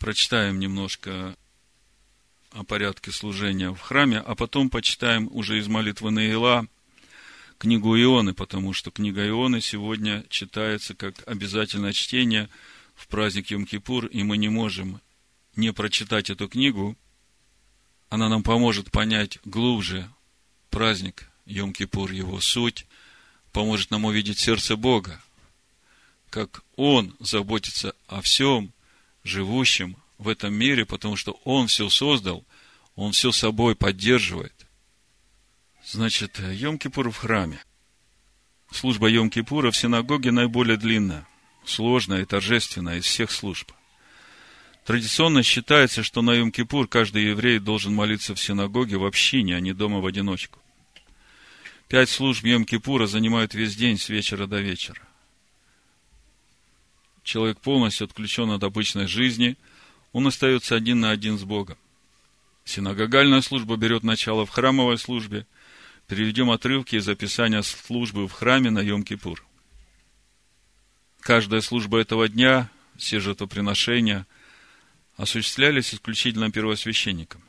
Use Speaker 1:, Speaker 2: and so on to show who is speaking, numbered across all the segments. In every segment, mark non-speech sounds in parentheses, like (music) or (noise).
Speaker 1: прочитаем немножко о порядке служения в храме, а потом почитаем уже из молитвы Наила книгу Ионы, потому что книга Ионы сегодня читается как обязательное чтение в праздник Йом-Кипур, и мы не можем не прочитать эту книгу. Она нам поможет понять глубже праздник Йом-Кипур, его суть, поможет нам увидеть сердце Бога, как Он заботится о всем живущем в этом мире, потому что Он все создал, Он все собой поддерживает. Значит, Йом-Кипур в храме. Служба Йом-Кипура в синагоге наиболее длинная, сложная и торжественная из всех служб. Традиционно считается, что на Йом-Кипур каждый еврей должен молиться в синагоге в общине, а не дома в одиночку. Пять служб Йом-Кипура занимают весь день с вечера до вечера. Человек полностью отключен от обычной жизни, он остается один на один с Богом. Синагогальная служба берет начало в храмовой службе. Переведем отрывки из описания службы в храме на Йом-Кипур. Каждая служба этого дня, все жертвоприношения, осуществлялись исключительно первосвященником.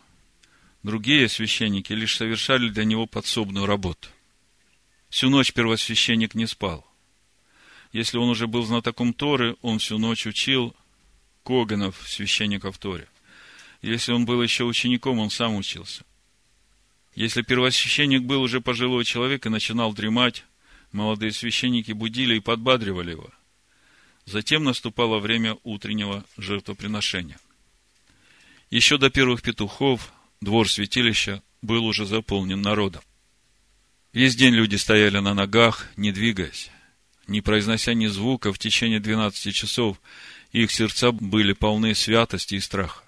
Speaker 1: Другие священники лишь совершали для него подсобную работу – Всю ночь первосвященник не спал. Если он уже был знатоком Торы, он всю ночь учил Коганов, священников Торе. Если он был еще учеником, он сам учился. Если первосвященник был уже пожилой человек и начинал дремать, молодые священники будили и подбадривали его. Затем наступало время утреннего жертвоприношения. Еще до первых петухов двор святилища был уже заполнен народом. Весь день люди стояли на ногах, не двигаясь, не произнося ни звука в течение 12 часов, их сердца были полны святости и страха,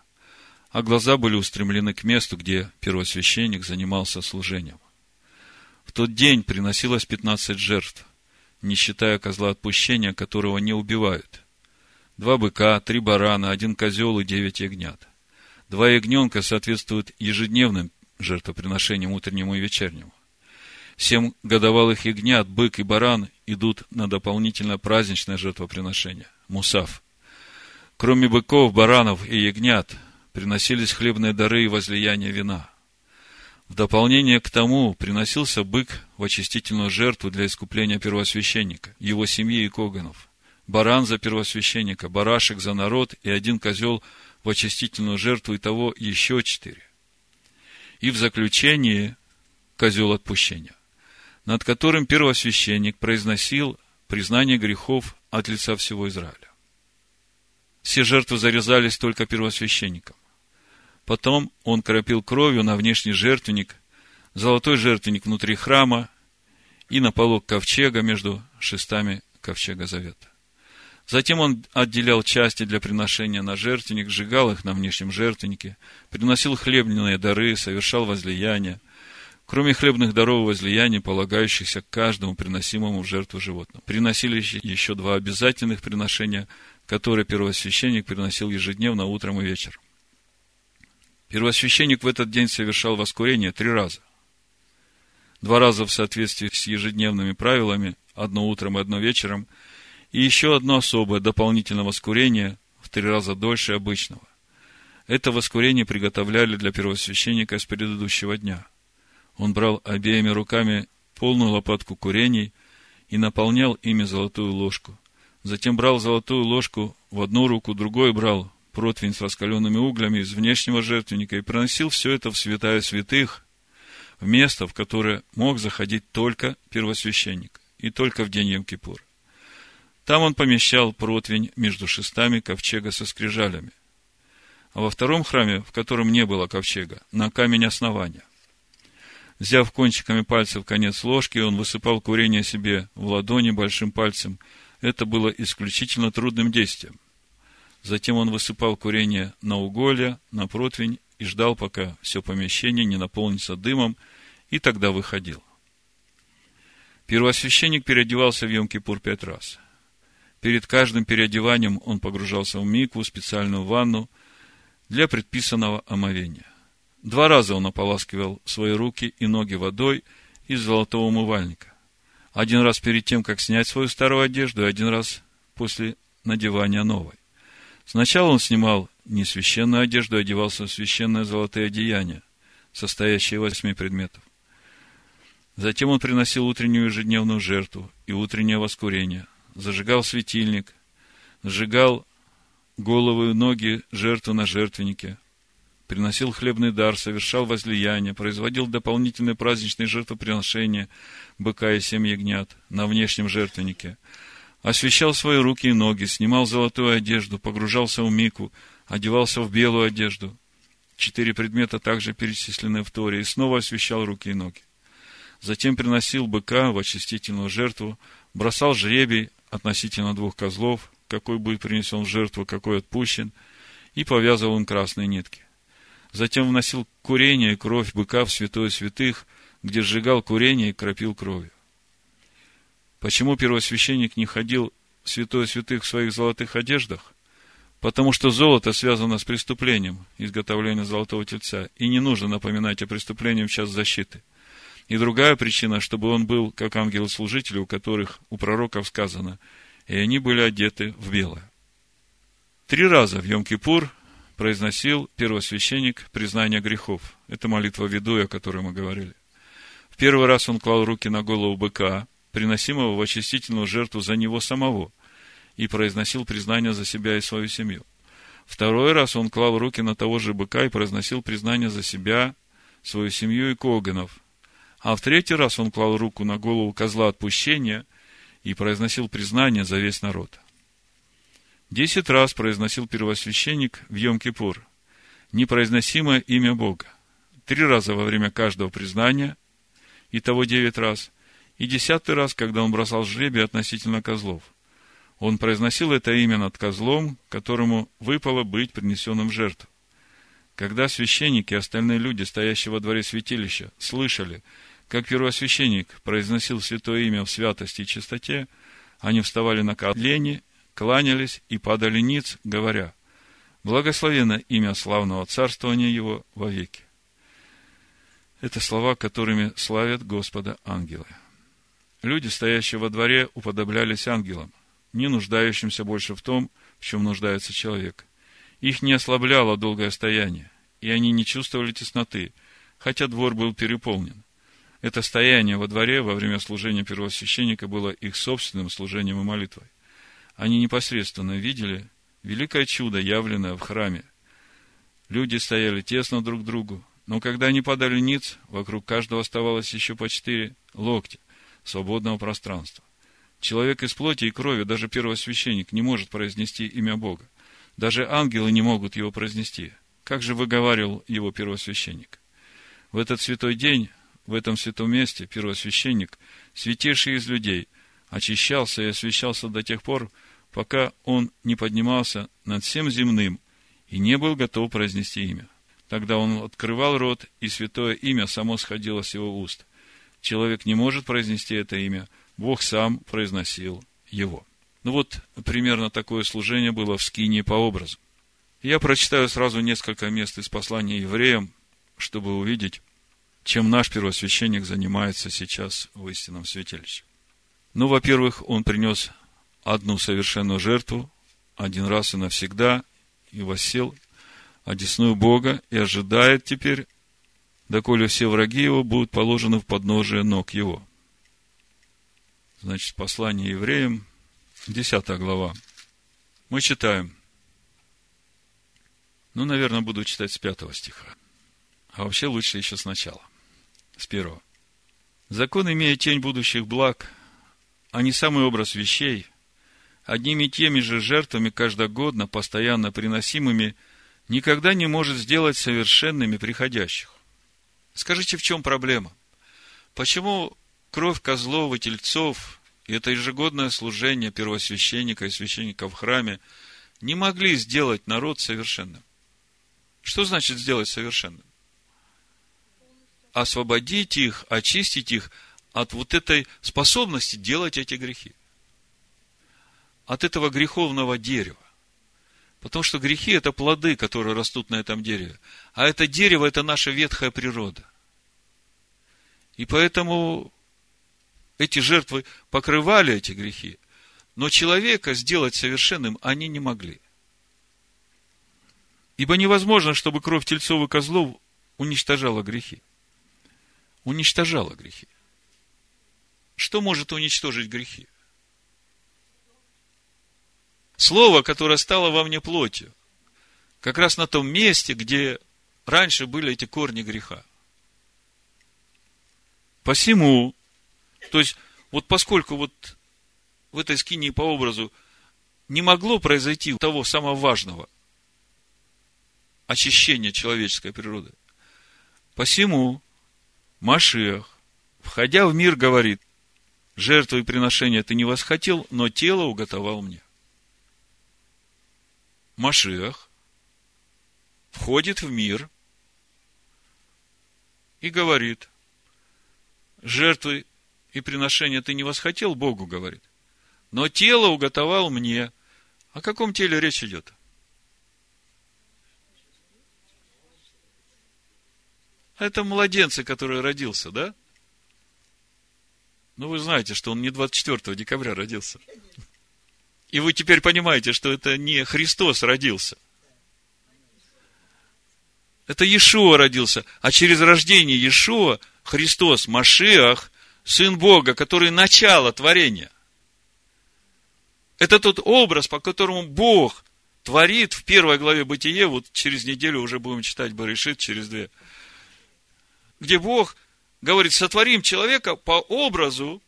Speaker 1: а глаза были устремлены к месту, где первосвященник занимался служением. В тот день приносилось 15 жертв, не считая козла отпущения, которого не убивают. Два быка, три барана, один козел и девять ягнят. Два ягненка соответствуют ежедневным жертвоприношениям утреннему и вечернему. Семь годовалых ягнят, бык и баран идут на дополнительное праздничное жертвоприношение – мусав. Кроме быков, баранов и ягнят, приносились хлебные дары и возлияние вина. В дополнение к тому приносился бык в очистительную жертву для искупления первосвященника, его семьи и коганов. Баран за первосвященника, барашек за народ и один козел в очистительную жертву, и того еще четыре. И в заключение козел отпущения над которым первосвященник произносил признание грехов от лица всего Израиля. Все жертвы зарезались только первосвященником. Потом он кропил кровью на внешний жертвенник, золотой жертвенник внутри храма и на полок ковчега между шестами ковчега завета. Затем он отделял части для приношения на жертвенник, сжигал их на внешнем жертвеннике, приносил хлебные дары, совершал возлияние – кроме хлебных даров и возлияний, полагающихся каждому приносимому в жертву животному. Приносили еще два обязательных приношения, которые первосвященник приносил ежедневно утром и вечером. Первосвященник в этот день совершал воскурение три раза. Два раза в соответствии с ежедневными правилами, одно утром и одно вечером, и еще одно особое дополнительное воскурение в три раза дольше обычного. Это воскурение приготовляли для первосвященника с предыдущего дня – он брал обеими руками полную лопатку курений и наполнял ими золотую ложку. Затем брал золотую ложку в одну руку, другой брал противень с раскаленными углями из внешнего жертвенника и проносил все это в святая святых, в место, в которое мог заходить только первосвященник, и только в день Йом-Кипур. Там он помещал противень между шестами ковчега со скрижалями. А во втором храме, в котором не было ковчега, на камень основания. Взяв кончиками пальцев конец ложки, он высыпал курение себе в ладони большим пальцем. Это было исключительно трудным действием. Затем он высыпал курение на уголья, на противень и ждал, пока все помещение не наполнится дымом, и тогда выходил. Первосвященник переодевался в Йом-Кипур пять раз. Перед каждым переодеванием он погружался в микву, специальную ванну, для предписанного омовения. Два раза он ополаскивал свои руки и ноги водой из золотого умывальника. Один раз перед тем, как снять свою старую одежду, и один раз после надевания новой. Сначала он снимал не священную одежду, а одевался в священное золотые одеяния, состоящие из восьми предметов. Затем он приносил утреннюю ежедневную жертву и утреннее воскурение, зажигал светильник, сжигал головы и ноги жертвы на жертвеннике, приносил хлебный дар, совершал возлияние, производил дополнительные праздничные жертвоприношения быка и семь ягнят на внешнем жертвеннике, освещал свои руки и ноги, снимал золотую одежду, погружался в мику, одевался в белую одежду. Четыре предмета также перечислены в Торе, и снова освещал руки и ноги. Затем приносил быка в очистительную жертву, бросал жребий относительно двух козлов, какой будет принесен в жертву, какой отпущен, и повязывал им красные нитки. Затем вносил курение и кровь быка в святое святых, где сжигал курение и кропил кровью. Почему первосвященник не ходил в святое святых в своих золотых одеждах? Потому что золото связано с преступлением изготовления золотого тельца, и не нужно напоминать о преступлении в час защиты. И другая причина, чтобы он был, как ангелы-служители, у которых у пророков сказано, и они были одеты в белое. Три раза в Йом-Кипур произносил первосвященник признание грехов. Это молитва ведуя, о которой мы говорили. В первый раз он клал руки на голову быка, приносимого в очистительную жертву за него самого, и произносил признание за себя и свою семью. Второй раз он клал руки на того же быка и произносил признание за себя, свою семью и Коганов. А в третий раз он клал руку на голову козла отпущения и произносил признание за весь народ. Десять раз произносил первосвященник в Йом-Кипур непроизносимое имя Бога. Три раза во время каждого признания, и того девять раз, и десятый раз, когда он бросал жребий относительно козлов. Он произносил это имя над козлом, которому выпало быть принесенным в жертву. Когда священники и остальные люди, стоящие во дворе святилища, слышали, как первосвященник произносил святое имя в святости и чистоте, они вставали на колени кланялись и падали ниц, говоря, «Благословено имя славного царствования его вовеки». Это слова, которыми славят Господа ангелы. Люди, стоящие во дворе, уподоблялись ангелам, не нуждающимся больше в том, в чем нуждается человек. Их не ослабляло долгое стояние, и они не чувствовали тесноты, хотя двор был переполнен. Это стояние во дворе во время служения первосвященника было их собственным служением и молитвой они непосредственно видели великое чудо, явленное в храме. Люди стояли тесно друг к другу, но когда они подали ниц, вокруг каждого оставалось еще по четыре локтя свободного пространства. Человек из плоти и крови, даже первосвященник, не может произнести имя Бога. Даже ангелы не могут его произнести. Как же выговаривал его первосвященник? В этот святой день, в этом святом месте, первосвященник, святейший из людей, очищался и освящался до тех пор, пока он не поднимался над всем земным и не был готов произнести имя. Тогда он открывал рот, и святое имя само сходило с его уст. Человек не может произнести это имя, Бог сам произносил его. Ну вот, примерно такое служение было в Скинии по образу. Я прочитаю сразу несколько мест из послания евреям, чтобы увидеть, чем наш первосвященник занимается сейчас в истинном святилище. Ну, во-первых, он принес одну совершенную жертву, один раз и навсегда, и восел одесную Бога, и ожидает теперь, доколе все враги его будут положены в подножие ног его. Значит, послание евреям, 10 глава. Мы читаем. Ну, наверное, буду читать с пятого стиха. А вообще лучше еще сначала, с первого. Закон, имея тень будущих благ, а не самый образ вещей, одними и теми же жертвами каждогодно, постоянно приносимыми, никогда не может сделать совершенными приходящих. Скажите, в чем проблема? Почему кровь козлов и тельцов и это ежегодное служение первосвященника и священника в храме не могли сделать народ совершенным? Что значит сделать совершенным? Освободить их, очистить их от вот этой способности делать эти грехи. От этого греховного дерева. Потому что грехи – это плоды, которые растут на этом дереве. А это дерево – это наша ветхая природа. И поэтому эти жертвы покрывали эти грехи, но человека сделать совершенным они не могли. Ибо невозможно, чтобы кровь тельцов и козлов уничтожала грехи. Уничтожала грехи. Что может уничтожить грехи? Слово, которое стало во мне плотью. Как раз на том месте, где раньше были эти корни греха. Посему, то есть, вот поскольку вот в этой скинии по образу не могло произойти того самого важного очищения человеческой природы, посему Машиах, входя в мир, говорит, жертвы и приношения ты не восхотел, но тело уготовал мне. Машиах входит в мир и говорит, жертвы и приношения ты не восхотел, Богу говорит, но тело уготовал мне. О каком теле речь идет? Это младенцы, который родился, да? Ну, вы знаете, что он не 24 декабря родился. И вы теперь понимаете, что это не Христос родился. Это Иешуа родился. А через рождение Иешуа Христос, Машиах, Сын Бога, который начало творения. Это тот образ, по которому Бог творит в первой главе Бытие, вот через неделю уже будем читать Барышит, через две, где Бог говорит, сотворим человека по образу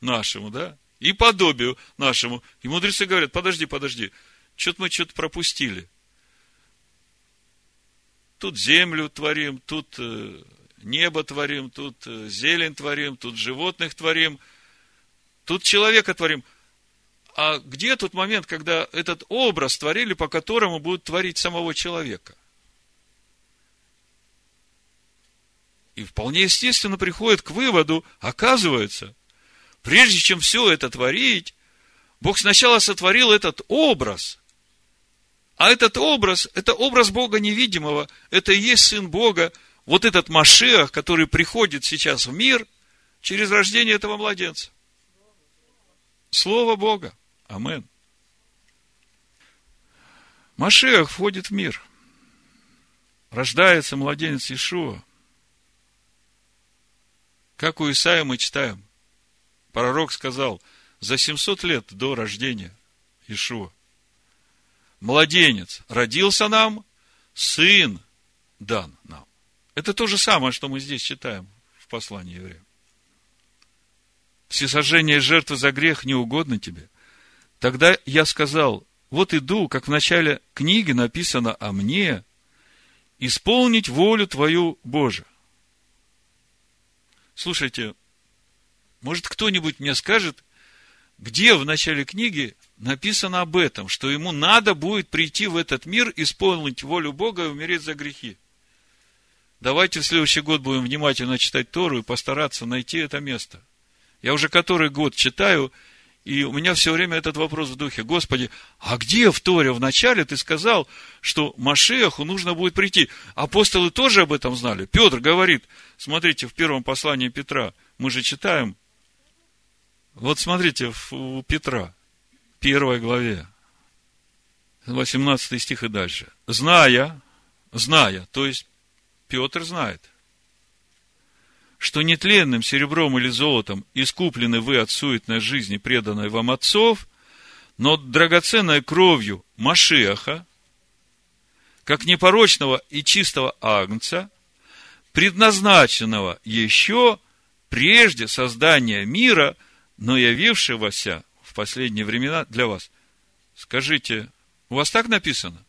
Speaker 1: нашему, да, и подобию нашему. И мудрецы говорят, подожди, подожди, что-то мы что-то пропустили. Тут землю творим, тут э, небо творим, тут э, зелень творим, тут животных творим, тут человека творим. А где тот момент, когда этот образ творили, по которому будут творить самого человека? И вполне естественно приходит к выводу, оказывается, прежде чем все это творить, Бог сначала сотворил этот образ. А этот образ, это образ Бога невидимого, это и есть Сын Бога, вот этот Машех, который приходит сейчас в мир через рождение этого младенца. Слово Бога. Амен. Машех входит в мир. Рождается младенец Ишуа. Как у Исаия мы читаем. Пророк сказал, за 700 лет до рождения Ишуа. Младенец родился нам, сын дан нам. Это то же самое, что мы здесь читаем в послании евреям. Всесожжение жертвы за грех не угодно тебе. Тогда я сказал, вот иду, как в начале книги написано о мне, исполнить волю твою, Боже. Слушайте, может кто-нибудь мне скажет, где в начале книги написано об этом, что ему надо будет прийти в этот мир, исполнить волю Бога и умереть за грехи? Давайте в следующий год будем внимательно читать Тору и постараться найти это место. Я уже который год читаю, и у меня все время этот вопрос в духе. Господи, а где в Торе в начале ты сказал, что Машеху нужно будет прийти? Апостолы тоже об этом знали. Петр говорит, смотрите, в первом послании Петра, мы же читаем, вот смотрите, у Петра, первой главе, 18 стих и дальше. Зная, зная, то есть Петр знает, что нетленным серебром или золотом искуплены вы от суетной жизни, преданной вам отцов, но драгоценной кровью Машеха, как непорочного и чистого агнца, предназначенного еще прежде создания мира, но явившегося в последние времена для вас. Скажите, у вас так написано?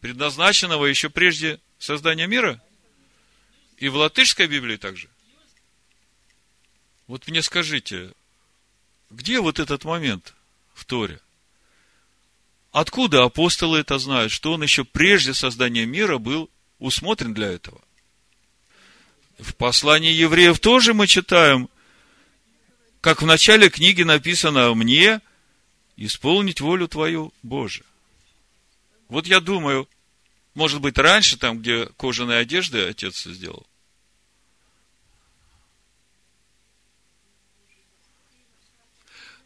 Speaker 1: Предназначенного еще прежде создания мира? И в латышской Библии также? Вот мне скажите, где вот этот момент в Торе? Откуда апостолы это знают, что он еще прежде создания мира был усмотрен для этого? В послании евреев тоже мы читаем, как в начале книги написано «мне исполнить волю Твою, Боже». Вот я думаю, может быть, раньше, там, где кожаные одежды отец сделал.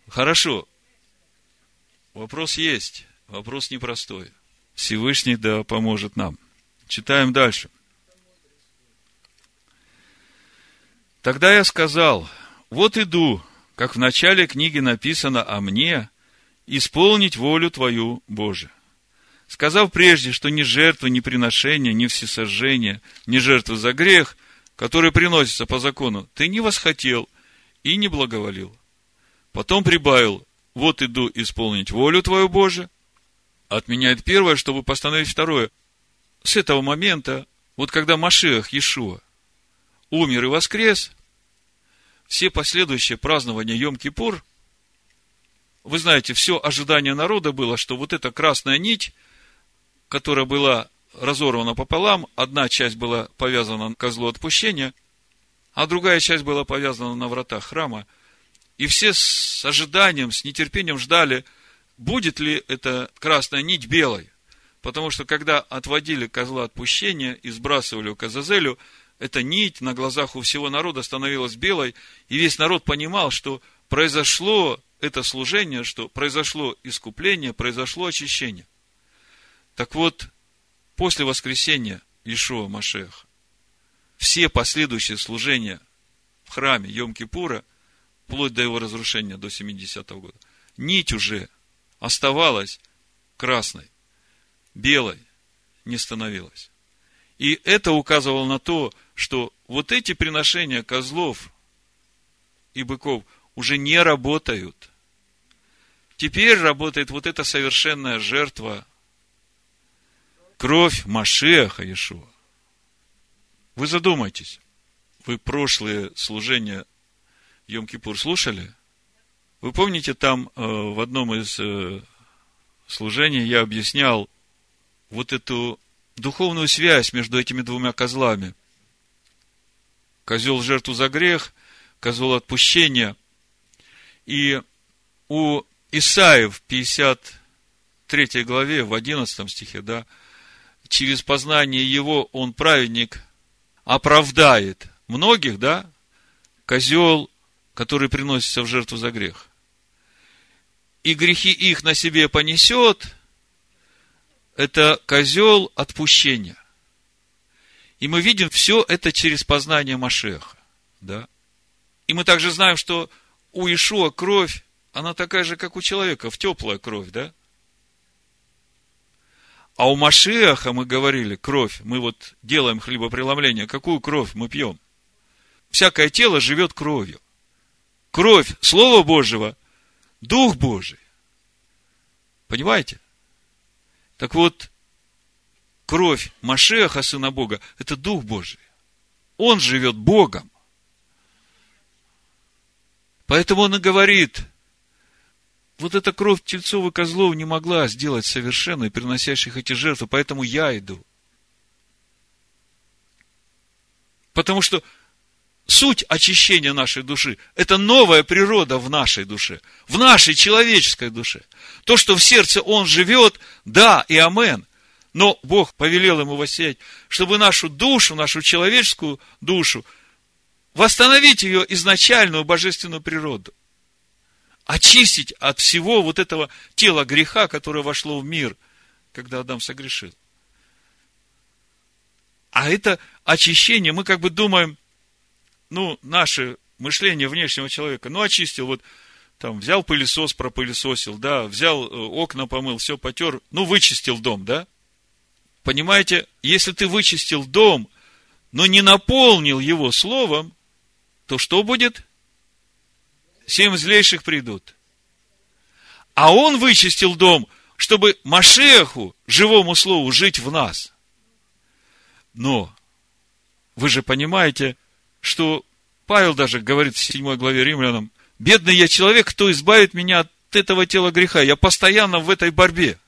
Speaker 1: Хорошо. Вопрос есть. Вопрос непростой. Всевышний да поможет нам. Читаем дальше. Тогда я сказал, вот иду, как в начале книги написано о мне, исполнить волю Твою, Боже. Сказав прежде, что ни жертвы, ни приношения, ни всесожжения, ни жертвы за грех, которые приносятся по закону, ты не восхотел и не благоволил. Потом прибавил, вот иду исполнить волю Твою, Боже. Отменяет первое, чтобы постановить второе. С этого момента, вот когда Машех, Иешуа, умер и воскрес, все последующие празднования Йом-Кипур, вы знаете, все ожидание народа было, что вот эта красная нить, которая была разорвана пополам, одна часть была повязана на козлу отпущения, а другая часть была повязана на вратах храма. И все с ожиданием, с нетерпением ждали, будет ли эта красная нить белой. Потому что когда отводили козла отпущения и сбрасывали у Казазелю, эта нить на глазах у всего народа становилась белой, и весь народ понимал, что произошло это служение, что произошло искупление, произошло очищение. Так вот, после воскресения Ишуа Машеха, все последующие служения в храме Йом-Кипура, вплоть до его разрушения, до 70-го года, нить уже оставалась красной, белой не становилась. И это указывало на то, что вот эти приношения козлов и быков уже не работают. Теперь работает вот эта совершенная жертва, кровь Машеха Иешуа. Вы задумайтесь, вы прошлые служения Йом-Кипур слушали? Вы помните, там э, в одном из э, служений я объяснял вот эту духовную связь между этими двумя козлами. Козел жертву за грех, козел отпущения. И у Исаия в 53 главе, в 11 стихе, да, через познание его он, праведник, оправдает многих, да, козел, который приносится в жертву за грех. И грехи их на себе понесет, это козел отпущения. И мы видим все это через познание Машеха. Да? И мы также знаем, что у Ишуа кровь, она такая же, как у человека, в теплая кровь, да? А у Машеха мы говорили, кровь, мы вот делаем хлебопреломление, какую кровь мы пьем? Всякое тело живет кровью. Кровь Слова Божьего, Дух Божий. Понимаете? Так вот, кровь Машеха, Сына Бога, это Дух Божий. Он живет Богом. Поэтому он и говорит, вот эта кровь тельцов и козлов не могла сделать совершенной, приносящих эти жертвы, поэтому я иду. Потому что суть очищения нашей души – это новая природа в нашей душе, в нашей человеческой душе. То, что в сердце он живет, да и амен. Но Бог повелел ему воссиять, чтобы нашу душу, нашу человеческую душу, восстановить ее изначальную божественную природу. Очистить от всего вот этого тела греха, которое вошло в мир, когда Адам согрешил. А это очищение, мы как бы думаем, ну, наше мышление внешнего человека, ну, очистил, вот, там, взял пылесос, пропылесосил, да, взял э, окна, помыл, все потер, ну, вычистил дом, да? Понимаете, если ты вычистил дом, но не наполнил его словом, то что будет? Семь злейших придут. А он вычистил дом, чтобы Машеху, живому слову, жить в нас. Но вы же понимаете, что Павел даже говорит в 7 главе римлянам, бедный я человек, кто избавит меня от этого тела греха? Я постоянно в этой борьбе.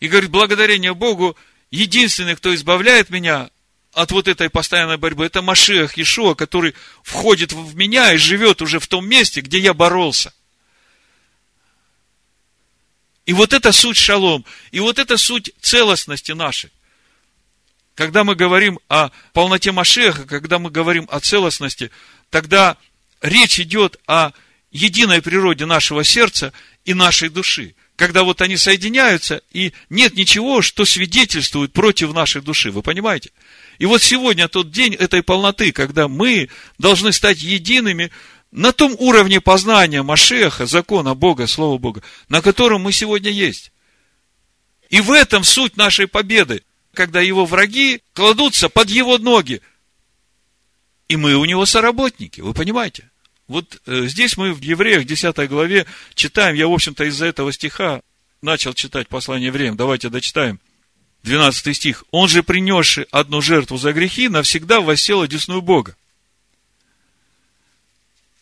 Speaker 1: И говорит, благодарение Богу, единственный, кто избавляет меня от вот этой постоянной борьбы, это Машех Ишуа, который входит в меня и живет уже в том месте, где я боролся. И вот это суть шалом, и вот это суть целостности нашей. Когда мы говорим о полноте Машеха, когда мы говорим о целостности, тогда речь идет о единой природе нашего сердца и нашей души. когда вот они соединяются, и нет ничего, что свидетельствует против нашей души. Вы понимаете? И вот сегодня тот день этой полноты, когда мы должны стать едиными на том уровне познания Машеха, закона Бога, Слова Бога, на котором мы сегодня есть. И в этом суть нашей победы, когда его враги кладутся под его ноги. И мы у него соработники, вы понимаете? Вот э, здесь мы в Евреях 10 главе читаем, я, в общем-то, из-за этого стиха начал читать послание евреям, давайте дочитаем. 12 стих. Он же, принесший одну жертву за грехи, навсегда воссел одесную Бога.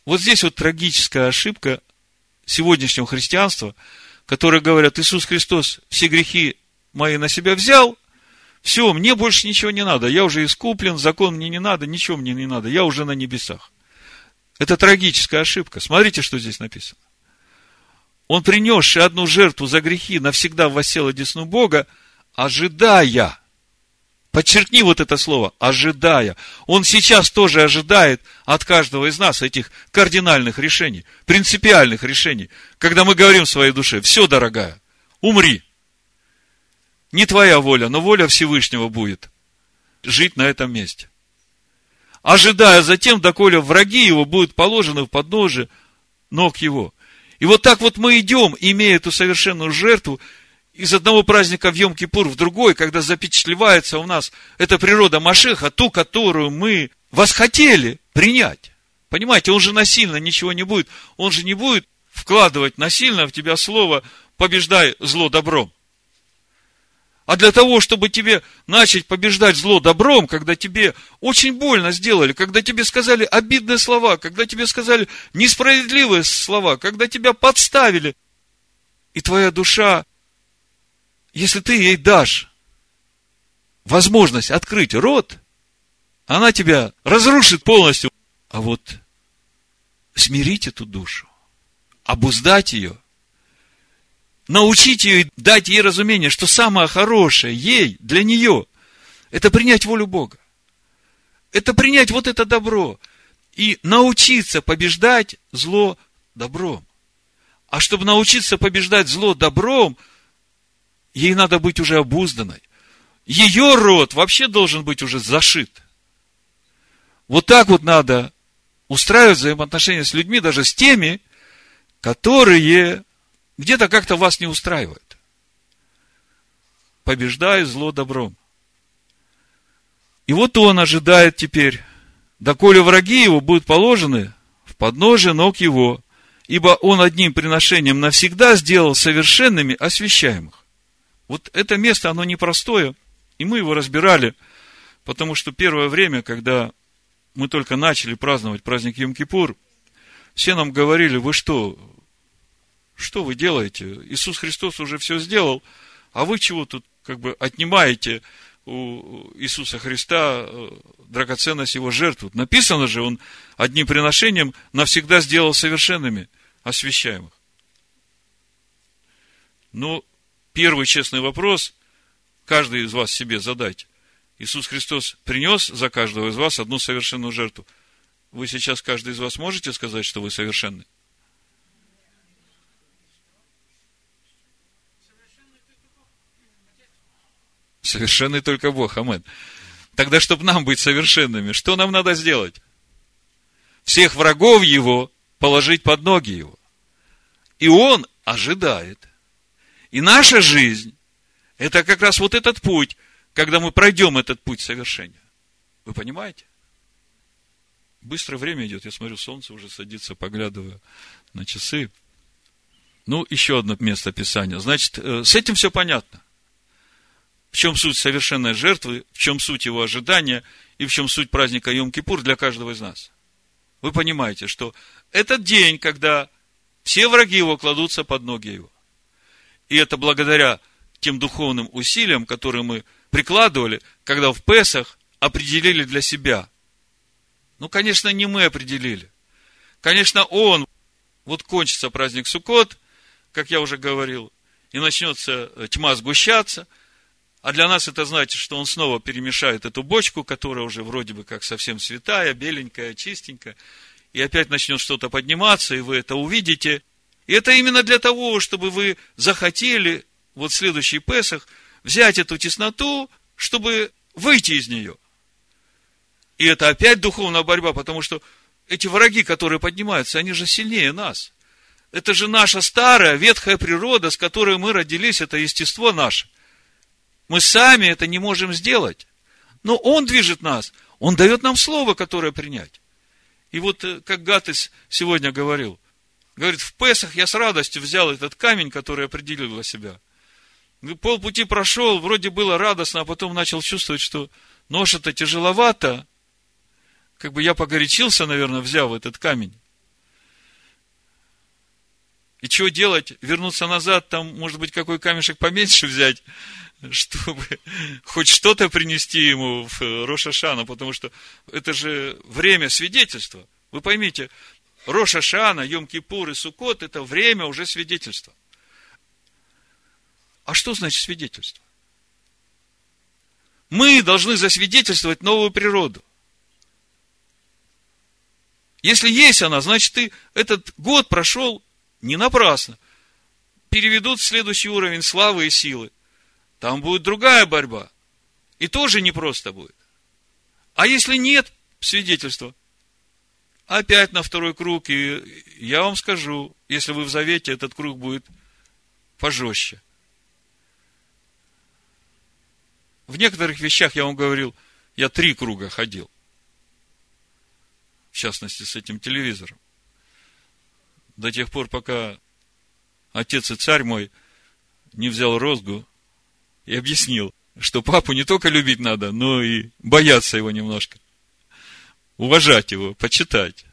Speaker 1: Вот здесь вот трагическая ошибка сегодняшнего христианства, которые говорят, Иисус Христос все грехи мои на себя взял, все, мне больше ничего не надо, я уже искуплен, закон мне не надо, ничего мне не надо, я уже на небесах. Это трагическая ошибка. Смотрите, что здесь написано. Он, принесший одну жертву за грехи, навсегда воссел одесну Бога, ожидая. Подчеркни вот это слово, ожидая. Он сейчас тоже ожидает от каждого из нас этих кардинальных решений, принципиальных решений, когда мы говорим своей душе, все, дорогая, умри. Не твоя воля, но воля Всевышнего будет жить на этом месте ожидая затем, доколе враги его будут положены в подножие ног его. И вот так вот мы идем, имея эту совершенную жертву, из одного праздника в Йом-Кипур в другой, когда запечатлевается у нас эта природа Машеха, ту, которую мы восхотели принять. Понимаете, он же насильно ничего не будет. Он же не будет вкладывать насильно в тебя слово «побеждай зло добром». А для того, чтобы тебе начать побеждать зло добром, когда тебе очень больно сделали, когда тебе сказали обидные слова, когда тебе сказали несправедливые слова, когда тебя подставили, и твоя душа, если ты ей дашь возможность открыть рот, она тебя разрушит полностью. А вот смирить эту душу, обуздать ее – научить ее, дать ей разумение, что самое хорошее ей, для нее, это принять волю Бога. Это принять вот это добро и научиться побеждать зло добром. А чтобы научиться побеждать зло добром, ей надо быть уже обузданной. Ее род вообще должен быть уже зашит. Вот так вот надо устраивать взаимоотношения с людьми, даже с теми, которые где-то как-то вас не устраивает. Побеждай зло добром. И вот он ожидает теперь, доколе враги его будут положены в подножие ног его, ибо он одним приношением навсегда сделал совершенными освящаемых. Вот это место, оно непростое, и мы его разбирали, потому что первое время, когда мы только начали праздновать праздник Йом-Кипур, все нам говорили, вы что, что вы делаете? Иисус Христос уже все сделал, а вы чего тут как бы отнимаете у Иисуса Христа э, драгоценность его жертвы? Написано же, он одним приношением навсегда сделал совершенными освящаемых. Ну, первый честный вопрос, каждый из вас себе задайте. Иисус Христос принес за каждого из вас одну совершенную жертву. Вы сейчас, каждый из вас, можете сказать, что вы совершенны? Совершенный только Бог, амен. Тогда, чтобы нам быть совершенными, что нам надо сделать? Всех врагов его положить под ноги его. И он ожидает. И наша жизнь, это как раз вот этот путь, когда мы пройдем этот путь совершения. Вы понимаете? Быстро время идет. Я смотрю, солнце уже садится, поглядывая на часы. Ну, еще одно место Писания. Значит, э, с этим все понятно в чем суть совершенной жертвы, в чем суть его ожидания и в чем суть праздника Йом-Кипур для каждого из нас. Вы понимаете, что этот день, когда все враги его кладутся под ноги его. И это благодаря тем духовным усилиям, которые мы прикладывали, когда в Песах определили для себя. Ну, конечно, не мы определили. Конечно, он, вот кончится праздник Суккот, как я уже говорил, и начнется тьма сгущаться – а для нас это значит, что он снова перемешает эту бочку, которая уже вроде бы как совсем святая, беленькая, чистенькая, и опять начнет что-то подниматься, и вы это увидите. И это именно для того, чтобы вы захотели, вот в следующий Песах, взять эту тесноту, чтобы выйти из нее. И это опять духовная борьба, потому что эти враги, которые поднимаются, они же сильнее нас. Это же наша старая ветхая природа, с которой мы родились, это естество наше. Мы сами это не можем сделать. Но Он движет нас. Он дает нам слово, которое принять. И вот, э, как Гатыс сегодня говорил, говорит, в Песах я с радостью взял этот камень, который определил для себя. Полпути прошел, вроде было радостно, а потом начал чувствовать, что нож это тяжеловато. Как бы я погорячился, наверное, взяв этот камень. И что делать? Вернуться назад, там, может быть, какой камешек поменьше взять, чтобы (laughs) хоть что-то принести ему в Рошашана, потому что это же время свидетельства. Вы поймите, Рошашана, Йом-Кипур и Сукот – это время уже свидетельства. А что значит свидетельство? Мы должны засвидетельствовать новую природу. Если есть она, значит, ты этот год прошел не напрасно. Переведут в следующий уровень славы и силы. Там будет другая борьба. И тоже непросто будет. А если нет свидетельства, опять на второй круг, и я вам скажу, если вы в завете, этот круг будет пожестче. В некоторых вещах я вам говорил, я три круга ходил. В частности, с этим телевизором до тех пор, пока отец и царь мой не взял розгу и объяснил, что папу не только любить надо, но и бояться его немножко. Уважать его, почитать.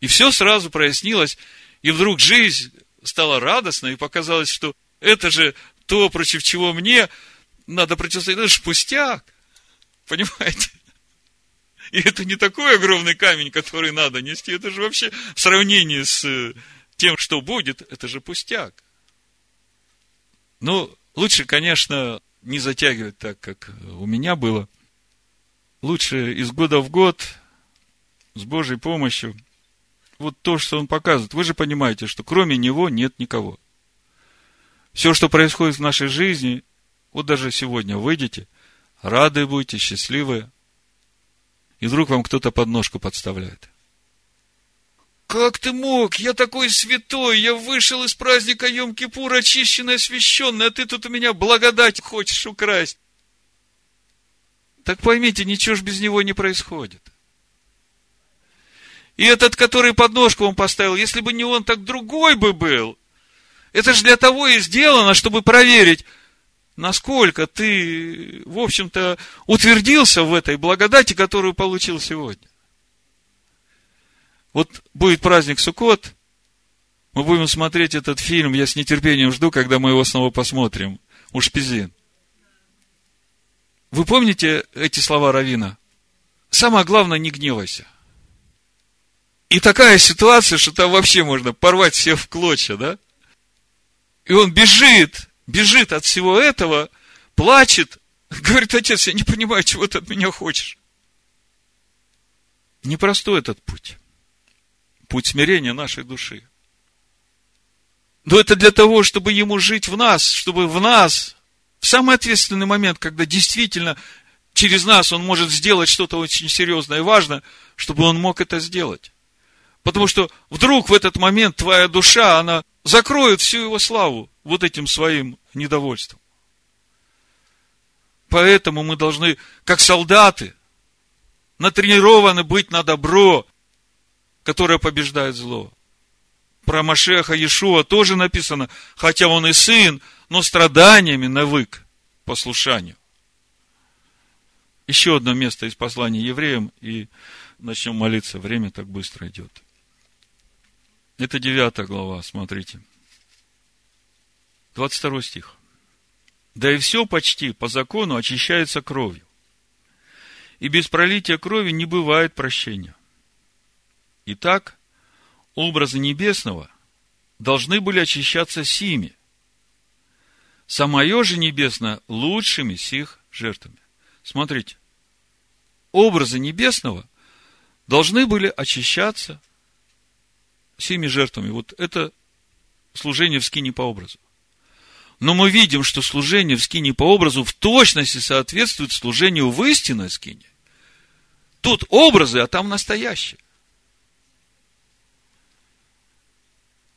Speaker 1: И все сразу прояснилось, и вдруг жизнь стала радостной, и показалось, что это же то, против чего мне надо противостоять. Это же пустяк. Понимаете? И это не такой огромный камень, который надо нести. Это же вообще в сравнении с э, тем, что будет, это же пустяк. Ну, лучше, конечно, не затягивать так, как у меня было. Лучше из года в год, с Божьей помощью, вот то, что он показывает. Вы же понимаете, что кроме него нет никого. Все, что происходит в нашей жизни, вот даже сегодня выйдете, рады будете, счастливы, и вдруг вам кто-то подножку подставляет. Как ты мог? Я такой святой, я вышел из праздника Йом-Кипур, очищенный, освященный, а ты тут у меня благодать хочешь украсть. Так поймите, ничего ж без него не происходит. И этот, который подножку вам поставил, если бы не он, так другой бы был. Это же для того и сделано, чтобы проверить, насколько ты, в общем-то, утвердился в этой благодати, которую получил сегодня. Вот будет праздник Суккот, мы будем смотреть этот фильм, я с нетерпением жду, когда мы его снова посмотрим. Ушпизин. Вы помните эти слова Равина? Самое главное, не гневайся. И такая ситуация, что там вообще можно порвать всех в клочья, да? И он бежит, бежит от всего этого, плачет, (laughs) говорит, отец, я не понимаю, чего ты от меня хочешь. Непростой этот путь. Путь смирения нашей души. Но это для того, чтобы ему жить в нас, чтобы в нас, в самый ответственный момент, когда действительно через нас он может сделать что-то очень серьезное и важное, чтобы он мог это сделать. Потому что вдруг в этот момент твоя душа, она закроет всю его славу вот этим своим недовольством. Поэтому мы должны, как солдаты, натренированы быть на добро, которое побеждает зло. Про Машеха Иешуа тоже написано, хотя он и сын, но страданиями навык послушанию. Еще одно место из послания евреям, и начнем молиться. Время так быстро идет. Это девятая глава, смотрите. 22 стих. Да и все почти по закону очищается кровью. И без пролития крови не бывает прощения. Итак, образы небесного должны были очищаться сими. Самое же небесное лучшими сих жертвами. Смотрите, образы небесного должны были очищаться всеми жертвами. Вот это служение в скине по образу. Но мы видим, что служение в скине по образу в точности соответствует служению в истинной скине. Тут образы, а там настоящие.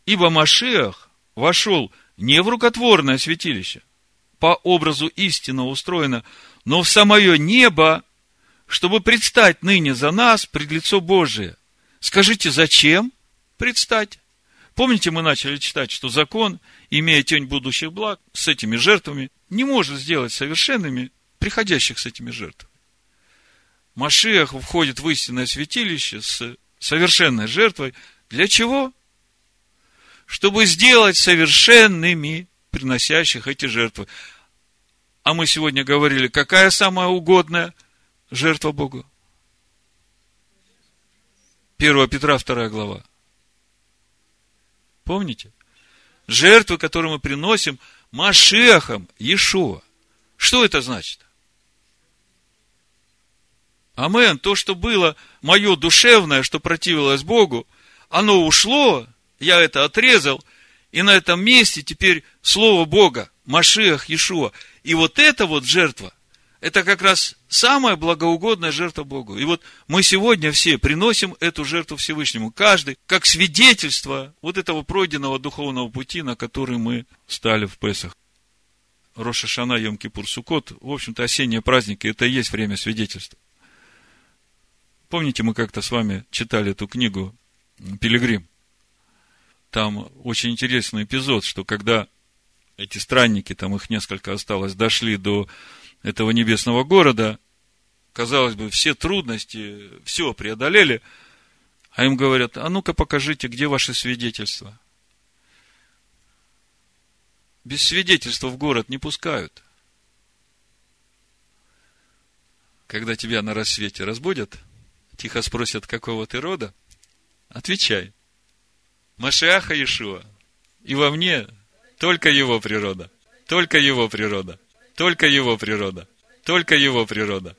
Speaker 1: Ибо Машиах вошел не в рукотворное святилище, по образу истинно устроено, но в самое небо, чтобы предстать ныне за нас пред лицо Божие. Скажите, зачем предстать? Помните, мы начали читать, что закон, имея тень будущих благ, с этими жертвами, не может сделать совершенными приходящих с этими жертвами. Машиах входит в истинное святилище с совершенной жертвой. Для чего? Чтобы сделать совершенными приносящих эти жертвы. А мы сегодня говорили, какая самая угодная жертва Богу? 1 Петра 2 глава. Помните? Жертвы, которые мы приносим Машехом Иешуа. Что это значит? Амен. То, что было мое душевное, что противилось Богу, оно ушло, я это отрезал, и на этом месте теперь Слово Бога, Машиах Иешуа. И вот эта вот жертва, это как раз самая благоугодная жертва Богу. И вот мы сегодня все приносим эту жертву Всевышнему. Каждый, как свидетельство вот этого пройденного духовного пути, на который мы стали в Песах. Роша Шана, Йом Кипур, Сукот, в общем-то, осенние праздники, это и есть время свидетельства. Помните, мы как-то с вами читали эту книгу «Пилигрим»? Там очень интересный эпизод, что когда эти странники, там их несколько осталось, дошли до этого небесного города, казалось бы, все трудности, все преодолели, а им говорят, а ну-ка покажите, где ваши свидетельства. Без свидетельства в город не пускают. Когда тебя на рассвете разбудят, тихо спросят, какого ты рода, отвечай. Машиаха Иешуа. И во мне только его природа. Только его природа. Только его природа. Только его природа.